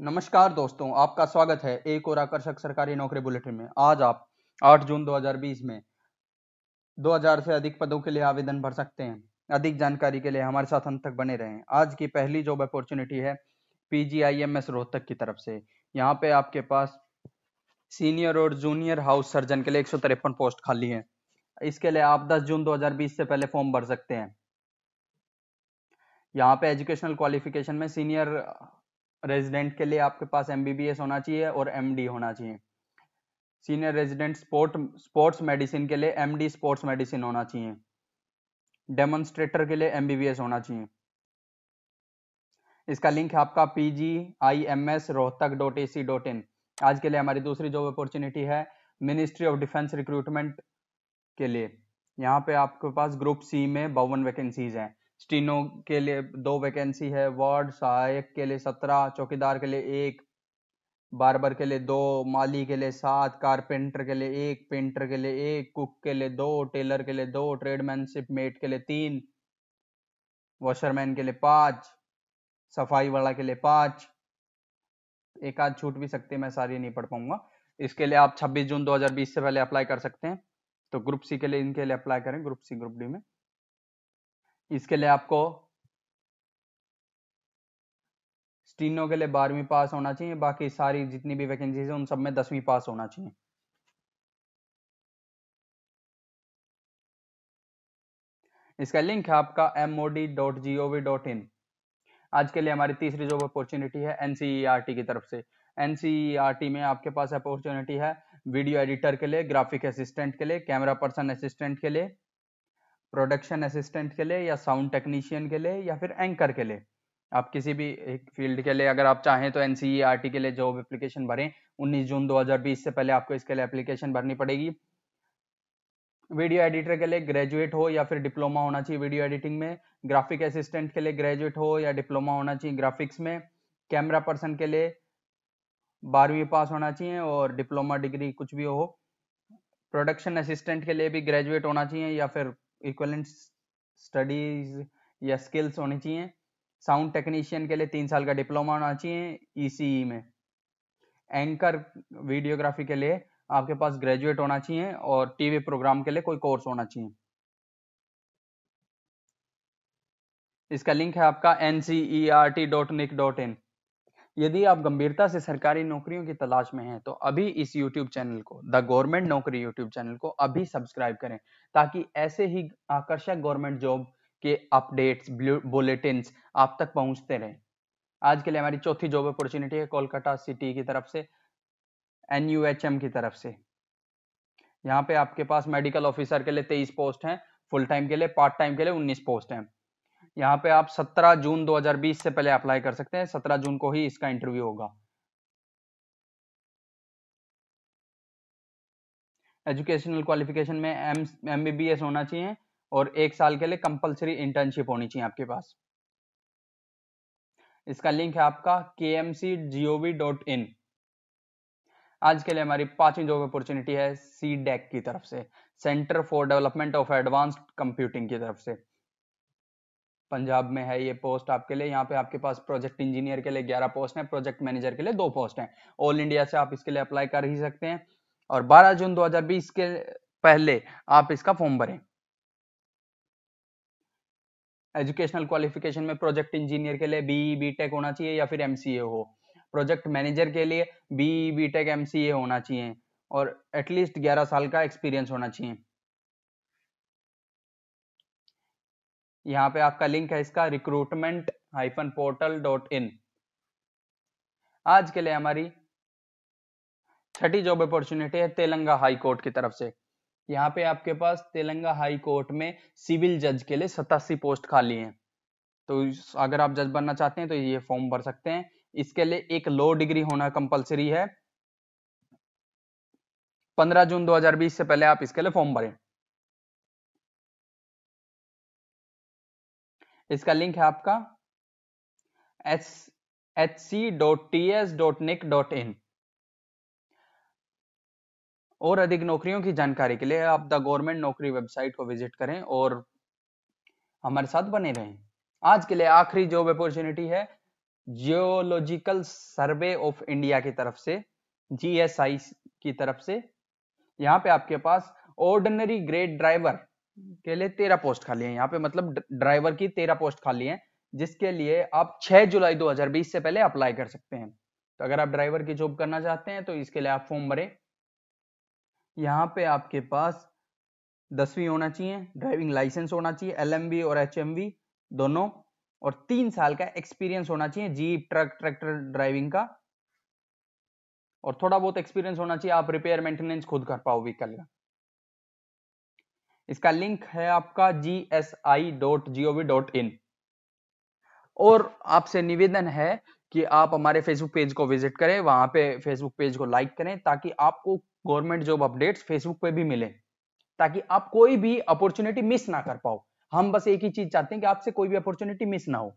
नमस्कार दोस्तों, आपका स्वागत है एक और आकर्षक सरकारी नौकरी बुलेटिन में। आज आप 8 जून 2020 में 2000 से अधिक पदों के लिए आवेदन भर सकते हैं। अधिक जानकारी के लिए हमारे साथ अंत तक बने रहें। आज की पहली जॉब अपॉर्चुनिटी है पीजीआईएमएस रोहतक की तरफ़ से। यहाँ पे आपके पास सीनियर और जूनियर हाउस सर्जन के लिए एक सौ तिरपन पोस्ट खाली है। इसके लिए आप 10 जून 2020 से पहले फॉर्म भर सकते हैं। यहाँ पे एजुकेशनल क्वालिफिकेशन में सीनियर रेजिडेंट के लिए आपके पास एमबीबीएस होना चाहिए और एमडी होना चाहिए। Senior resident sport sports medicine के लिए एमडी स्पोर्ट्स मेडिसिन होना चाहिए। डेमोन्स्ट्रेटर के लिए एमबीबीएस होना चाहिए। इसका लिंक है आपका P G I M S Rohtak dot A C dot in आज के लिए हमारी दूसरी जॉब अपॉर्चुनिटी है मिनिस्ट्री ऑफ़ डिफेंस रिक्रूटमेंट के लिए। यहाँ पे आपके पास ग्रुप सी में बावन वैकेंसीज हैं। स्टीनो के लिए दो वैकेंसी है वार्ड सहायक के लिए सत्रह चौकीदार के लिए एक बारबर के लिए दो माली के लिए सात कारपेंटर के लिए एक पेंटर के लिए एक कुक के लिए दो टेलर के लिए दो ट्रेडमैनशिप मेट के लिए तीन वॉशरमैन के लिए पाँच सफ़ाई वाला के लिए पाँच एक आध छूट भी सकते हैं मैं सारी नहीं पढ़ पाऊँगा इसके लिए आप 26 जून 2020 से पहले अप्लाई कर सकते हैं तो ग्रुप सी के लिए इनके लिए अप्लाई करें ग्रुप सी ग्रुप डी में इसके लिए आपको स्टीनो के लिए बारहवीं पास होना चाहिए। बाकी सारी जितनी भी वैकेंसीज है, उन सब में दसवीं पास होना चाहिए। इसका लिंक है आपका M O D dot G O V dot in आज के लिए हमारी तीसरी जॉब अपॉर्चुनिटी है एनसीईआरटी की तरफ़ से। एनसीईआरटी में आपके पास अपॉर्चुनिटी है वीडियो एडिटर के लिए ग्राफिक असिस्टेंट के लिए कैमरा पर्सन असिस्टेंट के लिए। प्रोडक्शन असिस्टेंट के लिए या साउंड टेक्नीशियन के लिए या फिर एंकर के लिए। आप किसी भी एक फ़ील्ड के लिए अगर आप चाहें तो एनसीईआरटी e के लिए जॉब एप्लीकेशन भरें। 19 जून 2020 से पहले आपको इसके लिए एप्लीकेशन भरनी पड़ेगी। वीडियो एडिटर के लिए ग्रेजुएट हो या फिर डिप्लोमा होना चाहिए वीडियो एडिटिंग में। ग्राफिक असिस्टेंट के लिए ग्रेजुएट हो या डिप्लोमा होना चाहिए ग्राफिक्स में। कैमरा पर्सन के लिए बारहवीं पास होना चाहिए और डिप्लोमा डिग्री कुछ भी हो। प्रोडक्शन असिस्टेंट के लिए भी ग्रेजुएट होना चाहिए या फिर इक्वलेंट स्टडीज़ या स्किल्स होनी चाहिए साउंड टेक्नीशियन के लिए तीन साल का डिप्लोमा होना चाहिए ईसीई e में एंकर वीडियोग्राफी के लिए आपके पास ग्रेजुएट होना चाहिए और टीवी प्रोग्राम के लिए कोई कोर्स होना चाहिए इसका लिंक है आपका N C E R T dot nic dot in यदि आप गंभीरता से सरकारी नौकरियों की तलाश में हैं तो अभी इस YouTube चैनल को, द गवर्नमेंट नौकरी YouTube चैनल को अभी सब्सक्राइब करें, ताकि ऐसे ही आकर्षक गवर्नमेंट जॉब के अपडेट्स बुलेटिन आप तक पहुँचते रहें। आज के लिए हमारी चौथी जॉब अपॉर्चुनिटी है कोलकाता सिटी की तरफ़ से एनयूएचएम की तरफ़ से। यहाँ पे आपके पास मेडिकल ऑफिसर के लिए तेईस पोस्ट हैं फुल टाइम के लिए पार्ट टाइम के लिए उन्नीस पोस्ट हैं। यहाँ पे आप 17 जून 2020 से पहले अप्लाई कर सकते हैं। 17 जून को ही इसका इंटरव्यू होगा। एजुकेशनल क्वालिफिकेशन में M M B B S होना चाहिए और एक साल के लिए कंपलसरी इंटर्नशिप होनी चाहिए आपके पास। इसका लिंक है आपका K M C G O V dot in आज के लिए हमारी पांचवी जॉब अपॉर्चुनिटी है सी डेक की तरफ़ से। Centre for development of advanced computing की तरफ़ से। पंजाब में है ये पोस्ट आपके लिए, यहाँ पे आपके पास प्रोजेक्ट इंजीनियर के लिए 11 पोस्ट हैं प्रोजेक्ट मैनेजर के लिए दो पोस्ट हैं। ऑल इंडिया से आप इसके लिए अप्लाई कर ही सकते हैं। और 12 जून 2020 के पहले आप इसका फॉर्म भरें। एजुकेशनल क्वालिफिकेशन में प्रोजेक्ट इंजीनियर के लिए बीई बीटेक होना चाहिए या फिर एमसीए हो। प्रोजेक्ट मैनेजर के लिए बी बीई बीटेक एमसीए होना चाहिए। और एटलीस्ट 11 साल का एक्सपीरियंस होना चाहिए। यहाँ पे आपका लिंक है इसका recruitment hyphen portal dot in आज के लिए हमारी छठी जॉब अपॉर्चुनिटी है तेलंगा हाई कोर्ट की तरफ़ से। यहाँ पे आपके पास तेलंगा हाई कोर्ट में सिविल जज के लिए सतासी पोस्ट खाली हैं। तो अगर आप जज बनना चाहते हैं तो ये फॉर्म भर सकते हैं। इसके लिए एक लो डिग्री होना कंपलसरी है। 15 जून 2020 से पहले आप इसके लिए फॉर्म भरें। इसका लिंक है आपका। H H C dot T S dot nic dot in. और अधिक नौकरियों की जानकारी के लिए आप द गवर्नमेंट नौकरी वेबसाइट को विज़िट करें और हमारे साथ बने रहें। आज के लिए आखिरी जॉब अपॉर्चुनिटी है जियोलॉजिकल सर्वे ऑफ़ इंडिया की तरफ़ से जीएसआई की तरफ़ से। यहाँ पे आपके पास ऑर्डिनरी ग्रेड ड्राइवर के लिए तेरह पोस्ट खाली है। यहाँ पे मतलब ड्राइवर की तेरह पोस्ट खाली है, जिसके लिए आप 6 जुलाई 2020 से पहले अप्लाई कर सकते हैं। तो अगर आप ड्राइवर की जॉब करना चाहते हैं तो इसके लिए आप फॉर्म भरें। यहाँ पे आपके पास दसवीं होना चाहिए ड्राइविंग लाइसेंस होना चाहिए एल और एच दोनों, और तीन साल का एक्सपीरियंस होना चाहिए जीप ट्रक ट्रैक्टर ड्राइविंग का। और थोड़ा बहुत एक्सपीरियंस होना चाहिए, आप रिपेयर मेंटेनेंस खुद कर पाओ व्हीकल का। इसका लिंक है आपका G S I dot G O V dot in और आपसे निवेदन है कि आप हमारे फेसबुक पेज को विज़िट करें, वहाँ पे फेसबुक पेज को लाइक करें ताकि आपको गवर्नमेंट जॉब अपडेट्स फेसबुक पे भी मिले, ताकि आप कोई भी अपॉर्चुनिटी मिस ना कर पाओ। हम बस एक ही चीज़ चाहते हैं कि आपसे कोई भी अपॉर्चुनिटी मिस ना हो।